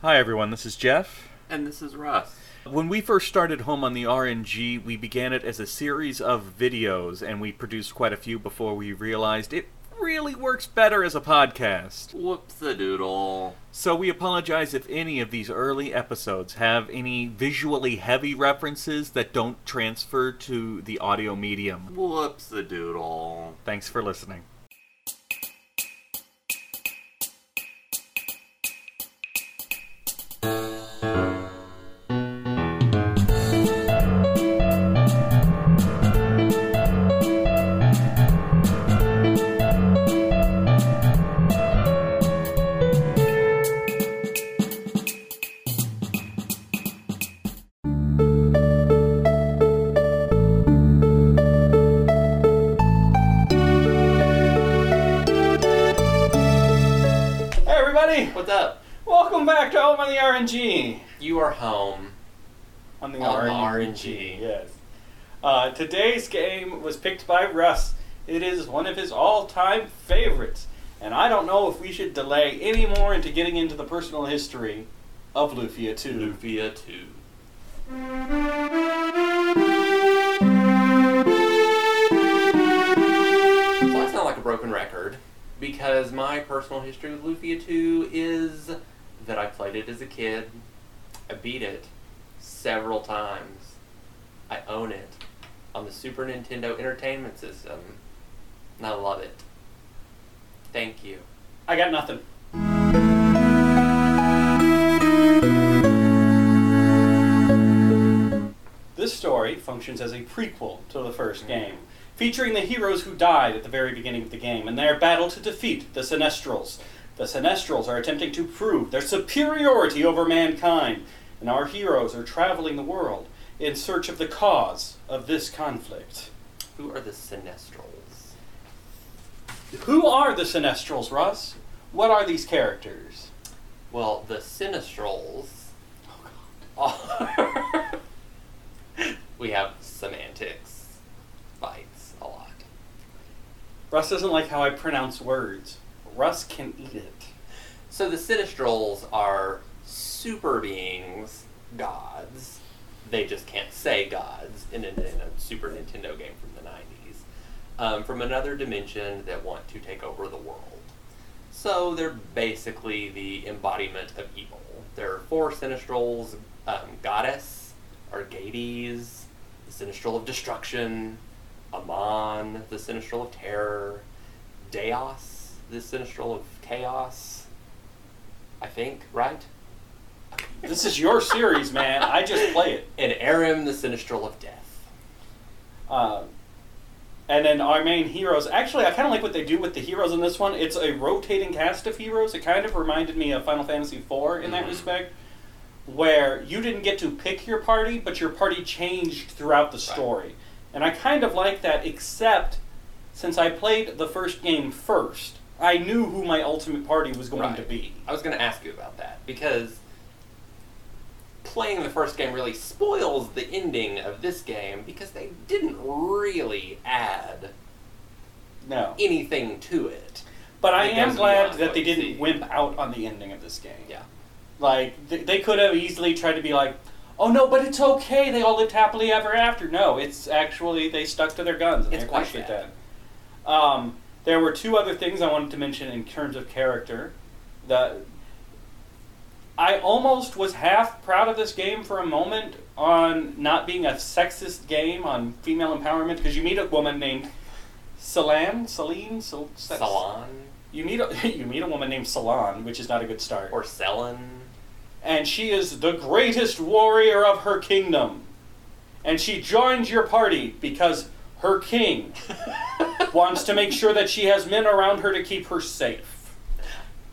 Hi everyone, this is Jeff. And this is Russ. When we first started Home on the RNG, we began it as a series of videos, and we produced quite a few before we realized it really works better as a podcast. Whoops the doodle. So we apologize if any of these early episodes have any visually heavy references that don't transfer to the audio medium. Whoops the doodle. Thanks for listening. Hey! What's up? Welcome back to Home on the RNG. You are home. On the On RNG. RNG. Yes. Uh, today's game was picked by Russ. It is one of his all-time favorites, and I don't know if we should delay any more into getting into the personal history of Lufia 2. Lufia 2. So I sound like a broken record because my personal history with Lufia 2 is that I played it as a kid. I beat it several times. I own it on the Super Nintendo Entertainment System. And I love it. Thank you. I got nothing. This story functions as a prequel to the first mm-hmm. game, featuring the heroes who died at the very beginning of the game and their battle to defeat the Sinestrals. The Sinestrals are attempting to prove their superiority over mankind, and our heroes are traveling the world in search of the cause of this conflict. Who are the Sinestrals? Who are the Sinestrals, Russ? What are these characters? Well, the Sinistrals oh, are. we have semantics fights a lot. Russ doesn't like how I pronounce words. Russ can eat it. So the Sinistrals are super beings, gods. They just can't say gods in a, in a Super Nintendo game from the 90s. Um, from another dimension that want to take over the world. So they're basically the embodiment of evil. There are four Sinistrals um, Goddess, Argades, the Sinistral of Destruction, Amon, the Sinistral of Terror, Daos, the Sinistral of Chaos. I think, right? This is your series, man. I just play it. And Erim, the Sinistral of Death. Uh, and then our main heroes. Actually, I kind of like what they do with the heroes in this one. It's a rotating cast of heroes. It kind of reminded me of Final Fantasy IV in that Mhm. respect, where you didn't get to pick your party, but your party changed throughout the story. And I kind of like that, except since I played the first game first, I knew who my ultimate party was going to be. I was going to ask you about that because playing the first game really spoils the ending of this game because they didn't really add No. anything to it. But I am glad that they didn't see. wimp out on the ending of this game. Yeah. Like, th- they could have easily tried to be like, oh no, but it's okay, they all lived happily ever after. No, it's actually, they stuck to their guns, and It's quite appreciate that. Um, there were two other things I wanted to mention in terms of character. The, I almost was half proud of this game for a moment on not being a sexist game on female empowerment, because you meet a woman named Celine, Celine, Sil- Selan you meet a you meet a woman named Selan, which is not a good start. or Selen. And she is the greatest warrior of her kingdom. And she joins your party because her king wants to make sure that she has men around her to keep her safe.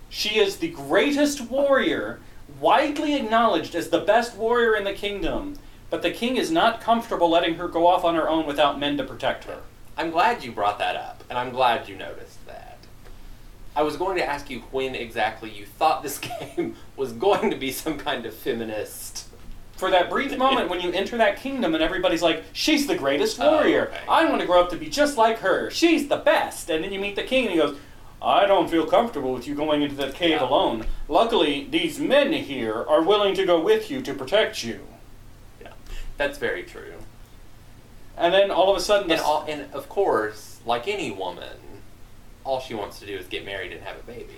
She is the greatest warrior, widely acknowledged as the best warrior in the kingdom, but the king is not comfortable letting her go off on her own without men to protect her. I'm glad you brought that up, and I'm glad you noticed. I was going to ask you when exactly you thought this game was going to be some kind of feminist. For that brief moment when you enter that kingdom and everybody's like, she's the greatest Oh, warrior. okay. I want to grow up to be just like her. She's the best. And then you meet the king and he goes, I don't feel comfortable with you going into that cave Yeah. alone. Luckily, these men here are willing to go with you to protect you. Yeah, that's very true. And then all of a sudden, And, all, and of course, like any woman, all she wants to do is get married and have a baby.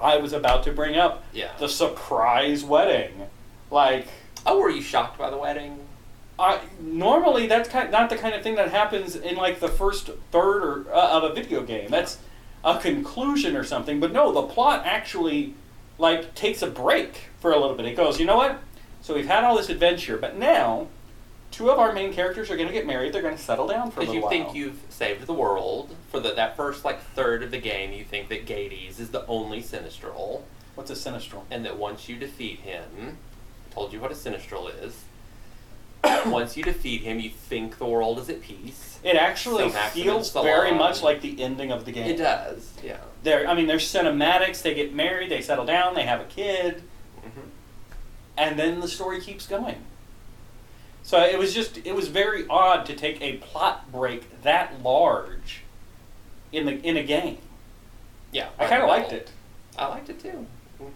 I was about to bring up Yeah. the surprise wedding. Like, Oh, were you shocked by the wedding? I normally that's kind not the kind of thing that happens in like the first third or uh, of a video game. That's a conclusion or something. But no, the plot actually like takes a break for a little bit. It goes, you know what? So we've had all this adventure, but now two of our main characters are going to get married. They're going to settle down for a Because little you while. think you've saved the world for the, that first like third of the game. You think that Gades is the only Sinistral, What's a sinistral? and that once you defeat him, I told you what a Sinistral is. once you defeat him, you think the world is at peace. It actually So Maximus feels very much like the ending of the game. It does, yeah. There, I mean, there's cinematics. They get married. They settle down. They have a kid. hmm and then the story keeps going. So it was just it was very odd to take a plot break that large in the in a game. Yeah, I kind of liked it. I liked it too. hmm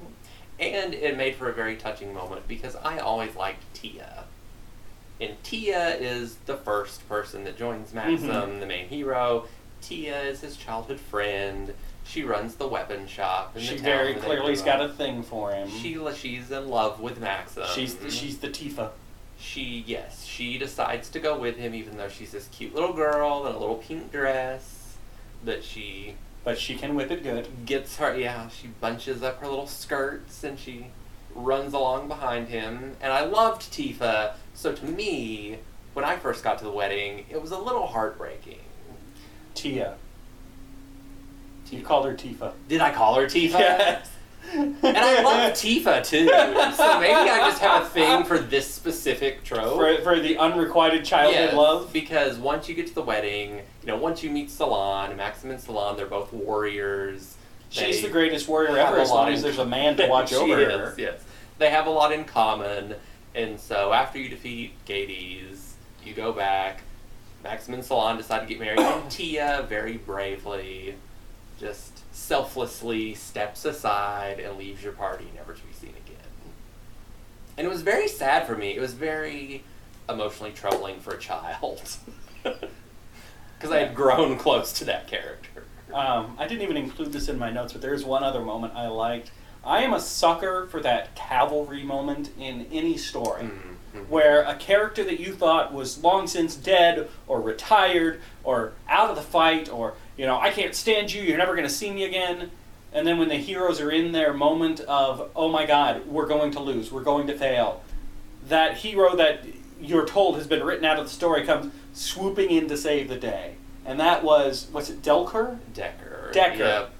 And it made for a very touching moment because I always liked Tia. And Tia is the first person that joins Maxim, Mhm. the main hero. Tia is his childhood friend. She runs the weapon shop. She very clearly's got a thing for him. She she's in love with Maxim. she's the, she's the Tifa. She yes she decides to go with him even though she's this cute little girl in a little pink dress. That she But she can whip it good. gets her yeah she bunches up her little skirts and she runs along behind him and i loved tifa so to me when i first got to the wedding it was a little heartbreaking Tia. You called her Tifa. did i call her tifa Yes. And i love tifa too so maybe i just have a thing for this specific trope for, for the unrequited childhood Yes, love. because once you get to the wedding you know once you meet selan maxim and selan they're both warriors She's the greatest warrior ever as long as there's a man to watch She over is, her. Yes, they have a lot in common, and so after you defeat Gades, you go back. Maxim and Selan decide to get married, and Tia very bravely, just selflessly steps aside and leaves your party, never to be seen again. And it was very sad for me. It was very emotionally troubling for a child. Because I had grown close to that character. Um, I didn't even include this in my notes, but there's one other moment I liked. I am a sucker for that cavalry moment in any story. Mhm. Where a character that you thought was long since dead or retired or out of the fight or, you know, I can't stand you, you're never going to see me again. And then when the heroes are in their moment of, oh my god, we're going to lose, we're going to fail, that hero that you're told has been written out of the story comes swooping in to save the day. And that was, what's it, Delker? Decker. Decker. Yep.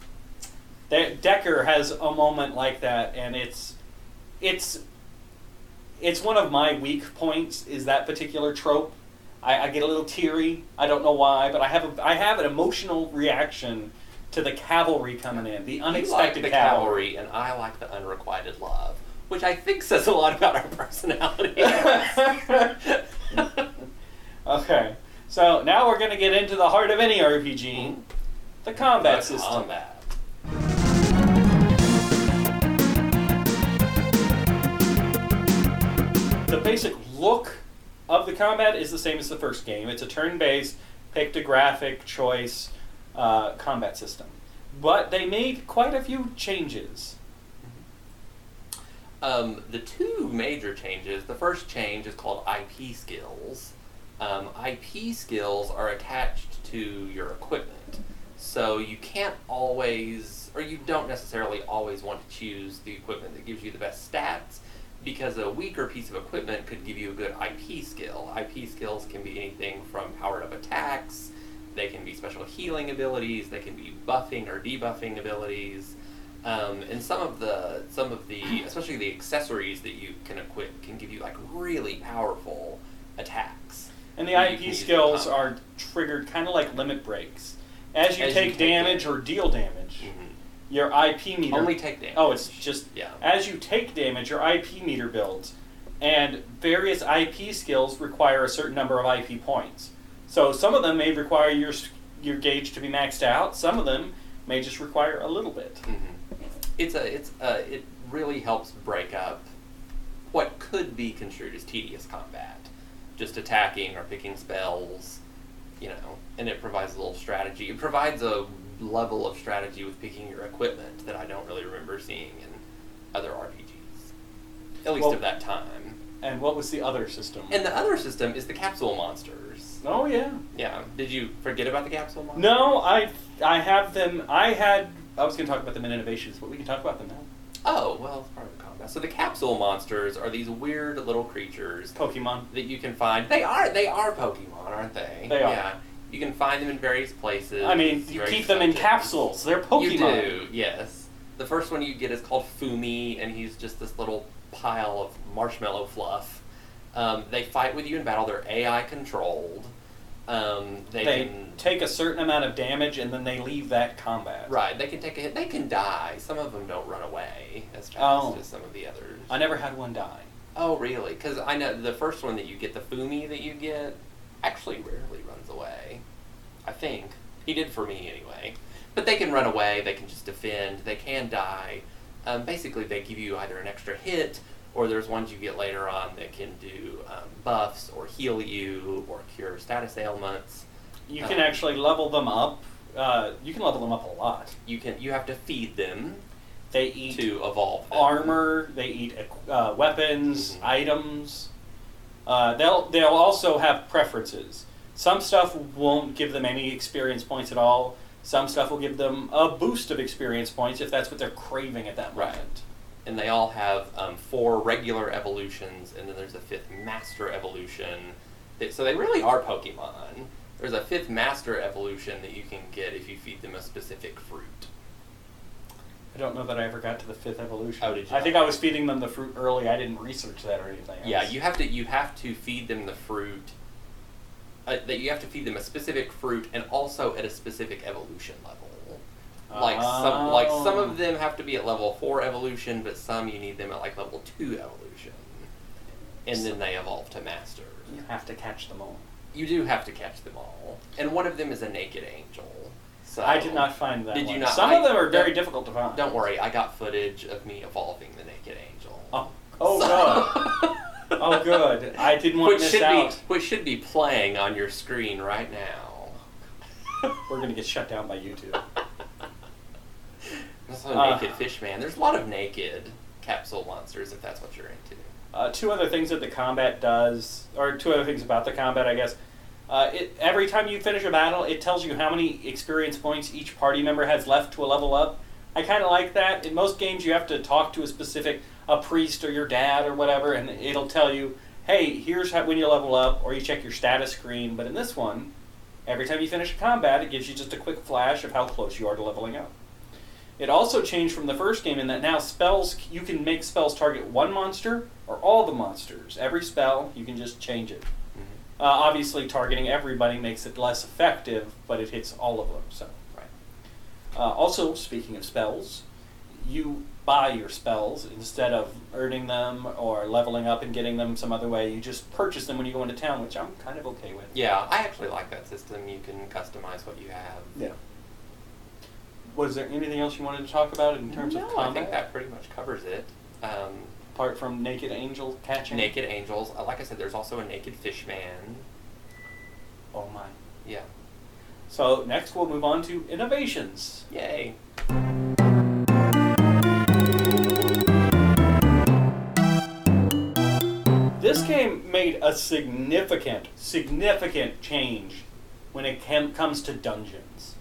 De- Decker has a moment like that, and it's it's it's one of my weak points. Is that particular trope? I, I get a little teary. I don't know why, but I have a I have an emotional reaction to the cavalry coming in, the You like unexpected the cavalry. cavalry, and I like the unrequited love, which I think says a lot about our personalities. Okay, so now we're gonna get into the heart of any RPG, the combat The system. Combat. the basic look of the combat is the same as the first game. It's a turn-based, pictographic choice uh, combat system, but they made quite a few changes. Um, the two major changes. The first change is called IP skills. Um, IP skills are attached to your equipment, so you can't always, or you don't necessarily always want to choose the equipment that gives you the best stats, because a weaker piece of equipment could give you a good IP skill. IP skills can be anything from powered up attacks, they can be special healing abilities, they can be buffing or debuffing abilities. Um, and some of the some of the especially the accessories that you can equip can give you like really powerful attacks. And the IP can use in skills are triggered kind of like limit breaks. As you As you take take damage damage. or deal damage, Mhm. Your IP meter Only take damage. Oh, it's just Yeah. As you take damage, your IP meter builds, and various IP skills require a certain number of IP points. So some of them may require your your gauge to be maxed out. Some of them may just require a little bit. Mhm. It's a it's a it really helps break up what could be construed as tedious combat, just attacking or picking spells, you know, and it provides a little strategy. It provides a level of strategy with picking your equipment that I don't really remember seeing in other RPGs, at least Well- of that time. And what was the other system? And the other system is the capsule monsters. oh yeah. Yeah. Did you forget about the capsule monsters? No, I I have them. I had. I was going to talk about them in innovations, but we can talk about them now. Oh well, it's part of the combat. So the capsule monsters are these weird little creatures Pokemon. that you can find. They are they are Pokemon, aren't they? They are. Yeah. You can find them in various places. I mean, you keep them in capsules. They're Pokemon. You do, yes. The first one you get is called Foomy, and he's just this little pile of marshmallow fluff. Um, they fight with you in battle. They're AI controlled. Um, they, They, can take a certain amount of damage and then they leave that combat. right. They can take a hit. They can die. Some of them don't run away as fast Oh. as some of the others. I never had one die. Oh, really? Because I know the first one that you get, the Foomy that you get, actually rarely runs away. I think. He did for me anyway. But they can run away, they can just defend, they can die. Um, basically, they give you either an extra hit, or there's ones you get later on that can do um, buffs, or heal you, or cure status ailments. You can Um, actually level them up. Uh, you can level them up a lot. You can you have to feed them They eat to evolve them. armor. They eat uh, weapons, Mhm. items. Uh, they'll they'll also have preferences. Some stuff won't give them any experience points at all. Some stuff will give them a boost of experience points if that's what they're craving at that Right. moment. and they all have um, four regular evolutions, and then there's a fifth master evolution. So they really are Pokemon. There's a fifth master evolution that you can get if you feed them a specific fruit. I don't know that I ever got to the fifth evolution. Oh, did you I think? I was feeding them the fruit early. I didn't research that or anything. Yeah, you have to you have to feed them the fruit. Uh, that you have to feed them a specific fruit and also at a specific evolution level. Like some like some Oh. of them have to be at level four evolution, but some you need them at like level two evolution, and then they evolve to master. You have to catch them all. You do have to catch them all, and one of them is a naked angel. So I did not find that. Did you one. not? Some I- of them are very difficult to find. Don't worry, I got footage of me evolving the naked angel. Oh, oh good. Oh, good. I didn't want which to miss should out. be which should be playing on your screen right now. We're gonna get shut down by YouTube. Also, Uh, naked fish man. There's a lot of naked capsule monsters if that's what you're into. Uh, two other things that the combat does, or two other things about the combat, I guess. Uh, it, every time you finish a battle, it tells you how many experience points each party member has left to a level up. I kind of like that. In most games, you have to talk to a specific a priest or your dad or whatever, and it'll tell you, "Hey, here's how, when you level up," or you check your status screen. But in this one, every time you finish a combat, it gives you just a quick flash of how close you are to leveling up. It also changed from the first game in that now spells you can make spells target one monster or all the monsters. Every spell you can just change it. Uh, obviously, targeting everybody makes it less effective, but it hits all of them. So, Right. uh, also speaking of spells, you buy your spells instead of earning them or leveling up and getting them some other way. You just purchase them when you go into town, which I'm kind of okay with. Yeah, I actually like that system. You can customize what you have. Yeah. Was there anything else you wanted to talk about in terms no, of combat? I think that pretty much covers it. Um, apart from naked angel catching. naked angels. Uh, Like I said, there's also a naked fish man. Oh my. Yeah. So next we'll move on to innovations. Yay. This game made a significant, significant change when it cam- comes to dungeons.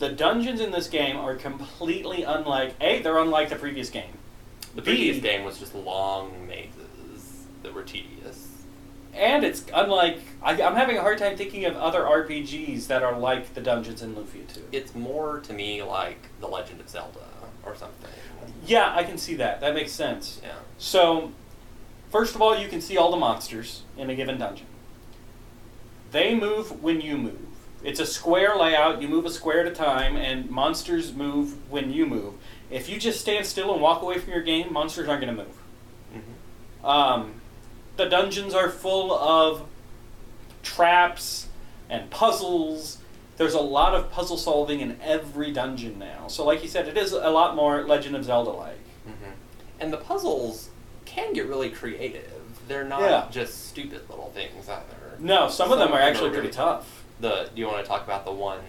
The dungeons in this game are completely unlike. A, they're unlike the previous game. The B, previous game was just long mazes that were tedious. And it's unlike. I, I'm having a hard time thinking of other RPGs that are like the dungeons in Lufia 2. It's more to me like The Legend of Zelda or something. yeah, I can see that. That makes sense. Yeah. So, first of all, you can see all the monsters in a given dungeon. They move when you move. It's a square layout. You move a square at a time, and monsters move when you move. If you just stand still and walk away from your game, monsters aren't going to move. hmm Um, the dungeons are full of traps and puzzles. there's a lot of puzzle solving in every dungeon now. So, like you said, it is a lot more Legend of Zelda like. hmm And the puzzles can get really creative. They're not Yeah. just stupid little things either. No, some of them are actually are pretty tough. The do you want to talk about the one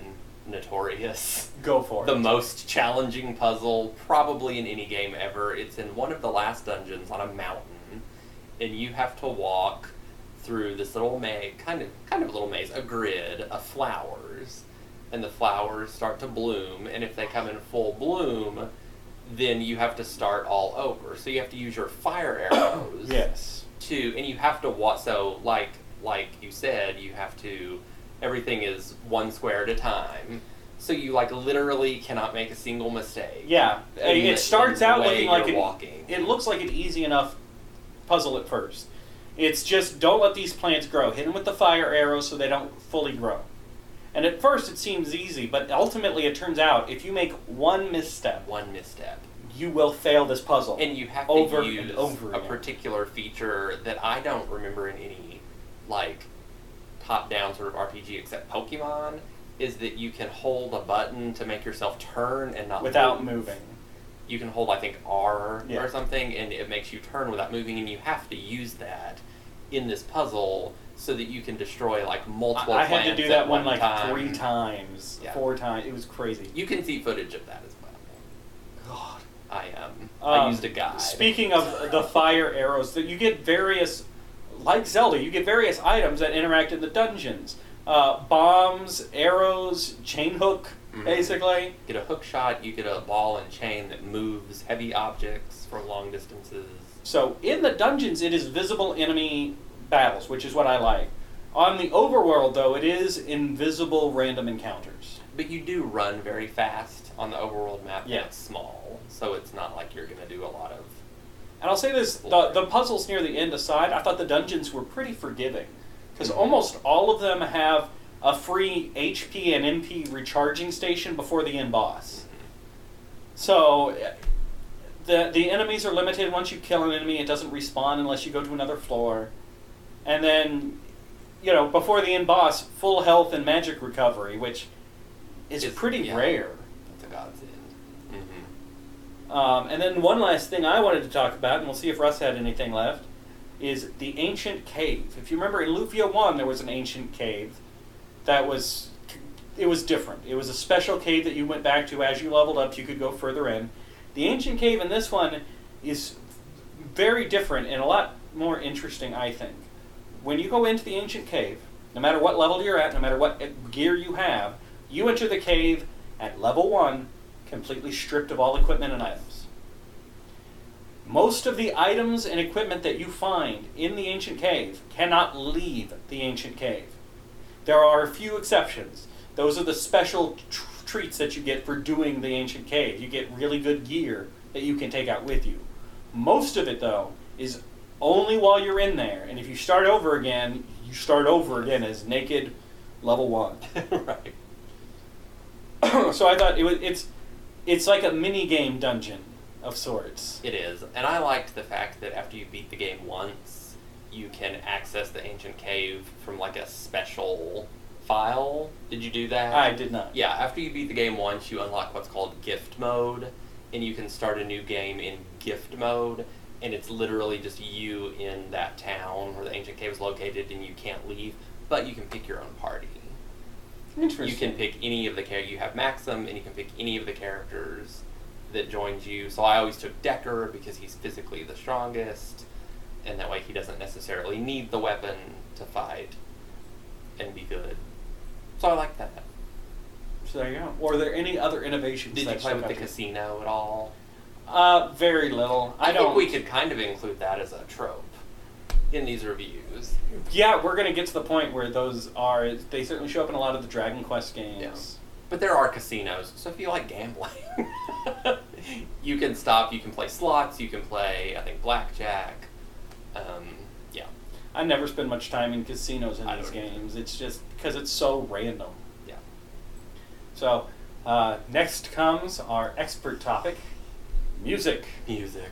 notorious? Go for the it. The most challenging puzzle probably in any game ever. It's in one of the last dungeons on a mountain, and you have to walk through this little maze, kind of kind of a little maze, a grid of flowers, and the flowers start to bloom, and if they come in full bloom, then you have to start all over. So you have to use your fire arrows yes. to and you have to walk. so like like you said you have to everything is one square at a time so you like literally cannot make a single mistake Yeah, the- it starts out looking like an, walking it looks like an easy enough puzzle at first. It's just don't let these plants grow. Hit them with the fire arrows so they don't fully grow. And at first it seems easy, but ultimately it turns out if you make one misstep, one misstep you will fail this puzzle. and you have to Over and use over a again. particular feature that I don't remember in any like top down sort of RPG except Pokemon is that you can hold a button to make yourself turn and not without move. moving. you can hold I think R Yeah. or something, and it makes you turn without moving, and you have to use that in this puzzle so that you can destroy like multiple. I, I had to do that one like time. three times, Yeah. four times. It was crazy. You can see footage of that as well. God. I um, I Um, used a guide. Speaking of the fire arrows, that you get various, like Zelda, you get various items that interact in the dungeons. Uh, bombs, arrows, chain hook, Mhm. basically. get a hook shot, you get a ball and chain that moves heavy objects for long distances. So in the dungeons, it is visible enemy battles, which is what I like. On the overworld, though, it is invisible random encounters. But you do run very fast on the overworld map. Yeah. It's small, so it's not like you're gonna do a lot of. And I'll say this: the, the puzzles near the end aside, I thought the dungeons were pretty forgiving, because Mhm. almost all of them have a free HP and MP recharging station before the end boss. So the the enemies are limited. Once you kill an enemy, it doesn't respawn unless you go to another floor, and then you know before the end boss, full health and magic recovery, which is It's- pretty yeah. rare. That's a godsend. Mm-hmm. Um, and then one last thing I wanted to talk about, and we'll see if Russ had anything left, is the ancient cave. If you remember in Lufia One, there was an ancient cave that was it was different. It was a special cave that you went back to as you leveled up. You could go further in. The ancient cave in this one is very different and a lot more interesting, I think. When you go into the ancient cave, no matter what level you're at, no matter what gear you have, you enter the cave at level one, completely stripped of all equipment and items. Most of the items and equipment that you find in the ancient cave cannot leave the ancient cave. There are a few exceptions. Those are the special tr- treats that you get for doing the ancient cave. You get really good gear that you can take out with you. Most of it, though, is only while you're in there. And if you start over again, you start over again as naked level one. right. so I thought it was it's it's like a mini game dungeon of sorts. It is, and I liked the fact that after you beat the game once, you can access the ancient cave from like a special file. Did you do that? I did not. Yeah, after you beat the game once, you unlock what's called gift mode, and you can start a new game in gift mode, and it's literally just you in that town where the ancient cave is located, and you can't leave, but you can pick your own party. Interesting. You can pick any of the characters. You have Maxim, and you can pick any of the characters that joins you. So I always took Decker because he's physically the strongest, and that way he doesn't necessarily need the weapon to fight and be good. So I like that. So there you go. Or are there any other innovations? Did you play with the casino at all? Uh, very little. I, I, don't. think we could kind of include that as a trope in these reviews. Yeah, we're gonna get to the point where those are. They certainly show up in a lot of the Dragon Quest games. Yeah. But there are casinos, so if you like gambling, you can stop. You can play slots. You can play, I think, blackjack. Um, yeah, I never spend much time in casinos in I these don't either. games. It's just because it's so random. yeah. So uh, next comes our expert topic: music. Music.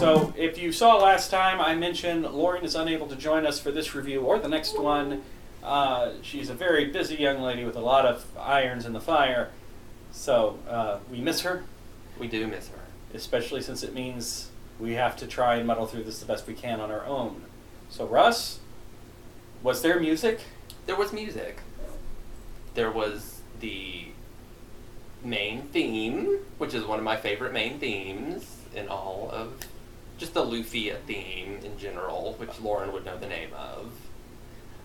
So if you saw last time, I mentioned Lauren is unable to join us for this review or the next one. Uh, she's a very busy young lady with a lot of irons in the fire, so uh, we miss her, We do miss her. especially since it means we have to try and muddle through this the best we can on our own. So, Russ, was there music? There was music. There was the main theme, which is one of my favorite main themes in all of just the Lufia theme in general, which Lauren would know the name of.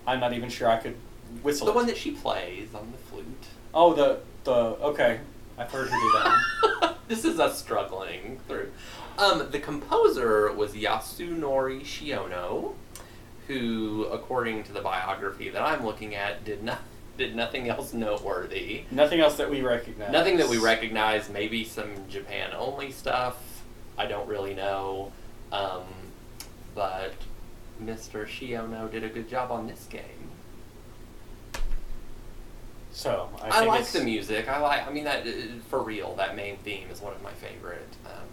I'm not even sure I could whistle. The it. one that she plays on the flute. Oh, the the okay. I've heard her do that. this is us struggling through. Um, the composer was Yasunori Shiono, who, according to the biography that I'm looking at, did not did nothing else noteworthy. Nothing else that we recognize. Nothing that we recognize. Maybe some Japan only stuff. I don't really know. Um, but Mr. Shiono did a good job on this game. So I, I, like it's- the music. I like. I mean, that uh, for real. That main theme is one of my favorite, um,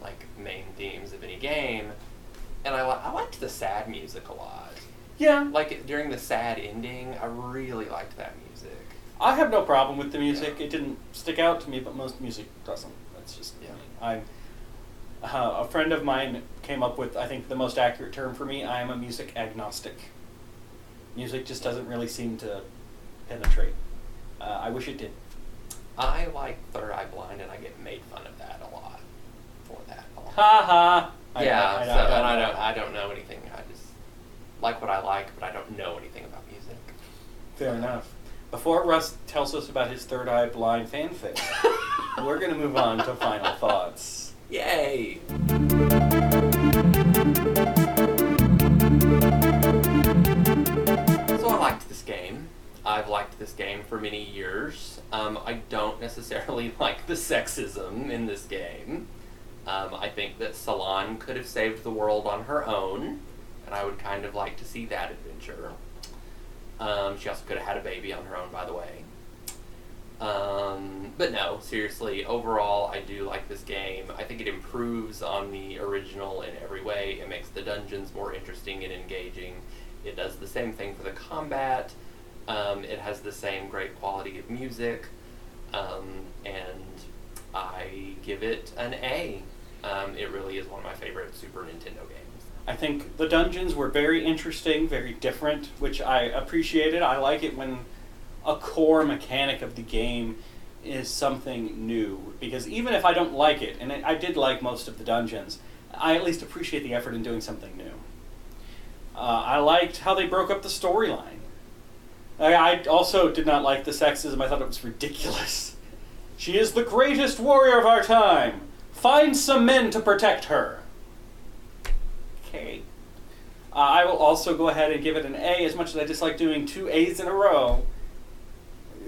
like main themes of any game. And I li- I liked the sad music a lot. Yeah, Like during the sad ending, I really liked that music. I have no problem with the music. Yeah. It didn't stick out to me, but most music doesn't. That's just Yeah. I. Uh, a friend of mine came up with, I think, the most accurate term for me. I am a music agnostic. Music just doesn't really seem to penetrate. Uh, I wish it did. I like Third Eye Blind, and I get made fun of that a lot for that. Lot. Ha ha. I- yeah, I- I- so, I don't and I don't, I don't know anything. I just like what I like, but I don't know anything about music. Fair enough. Before Russ tells us about his third eye blind fanfic, we're going to move on to final thoughts. Yay! So I liked this game. I've liked this game for many years. Um, I don't necessarily like the sexism in this game. Um, I think that Selan could have saved the world on her own, and I would kind of like to see that adventure. Um, she also could have had a baby on her own, by the way. Um, but no, seriously, overall, I do like this game. I think it improves on the original in every way. It makes the dungeons more interesting and engaging. It does the same thing for the combat. Um, it has the same great quality of music. Um, and I give it an A. Um, it really is one of my favorite Super Nintendo games. I think the dungeons were very interesting, very different, which I appreciated. I like it when a core mechanic of the game is something new because even if I don't like it, and I did like most of the dungeons, I at least appreciate the effort in doing something new. Uh, I liked how they broke up the storyline. I, I also did not like the sexism. I thought it was ridiculous. She is the greatest warrior of our time. Find some men to protect her. Okay. Uh, I will also go ahead and give it an A. As much as I dislike doing two A's in a row,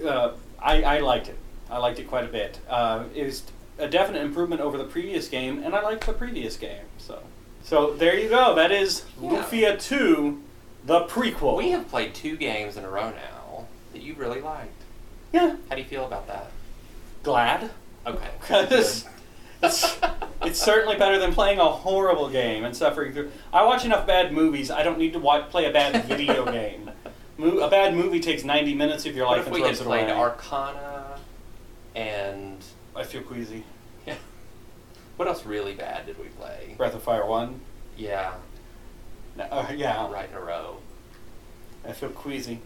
uh, I, I liked it. I liked it quite a bit. Uh, it was a definite improvement over the previous game, and I liked the previous game. So, so there you go. That is Yeah. Lufia 2, the prequel. We have played two games in a row now that you really liked. yeah, How do you feel about that? glad. Okay. Because it's, it's certainly better than playing a horrible game and suffering through. I watch enough bad movies. I don't need to watch, play a bad video game. A bad movie takes 90 minutes of your life if and we had it played away. Arcana and I feel queasy. yeah. What else really bad did we play? Breath of Fire 1. Yeah, No, uh, yeah, right in a row. I feel queasy.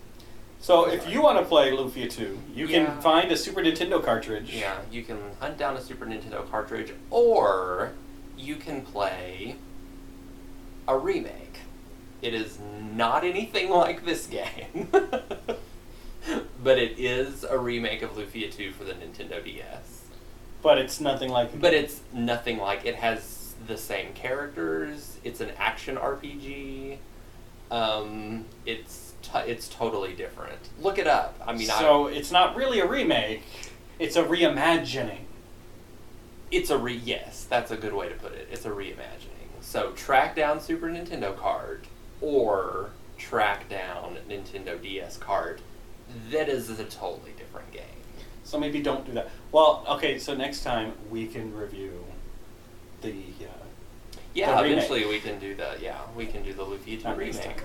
So if you want to play Lufia 2, you Yeah. can find a Super Nintendo cartridge. Yeah, you can hunt down a Super Nintendo cartridge, or you can play a remake. It is not anything like this game, but it is a remake of Lufia 2 for the Nintendo DS. But it's nothing like But it's nothing like it has the same characters. It's an action RPG. Um, it's t- it's totally different. Look it up. I mean, so I, it's not really a remake. It's a reimagining. it's a re. Yes, that's a good way to put it. It's a reimagining. So track down Super Nintendo card or track down Nintendo DS card. That is a totally different game. So maybe don't do that. Well, okay. So next time we can review the uh, Yeah, The remake. eventually we can do the yeah we can do the Luigi remake.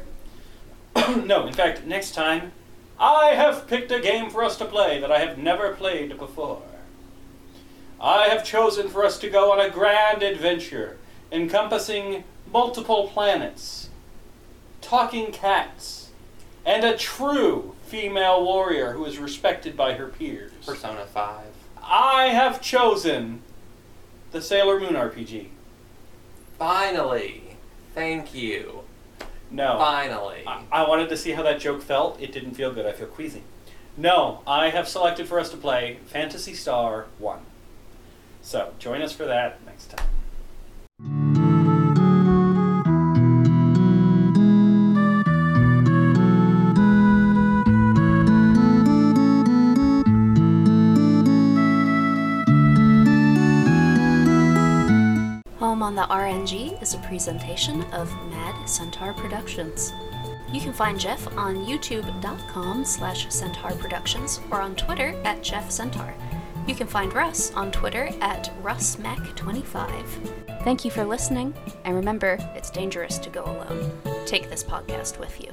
no, in fact, next time, I have picked a game for us to play that I have never played before. I have chosen for us to go on a grand adventure encompassing multiple planets, talking cats, and a true female warrior who is respected by her peers. Persona Five. I have chosen the Sailor Moon RPG. Finally, thank you. No. Finally. I, I wanted to see how that joke felt. It didn't feel good. I feel queasy. No, I have selected for us to play Phantasy Star 1. So, join us for that next time. Is a presentation of Mad Centaur Productions. You can find Jeff on youtube.com slash centaur productions or on Twitter at Jeff Centaur. You can find Russ on Twitter at RussMac25. Thank you for listening, and remember, it's dangerous to go alone. Take this podcast with you.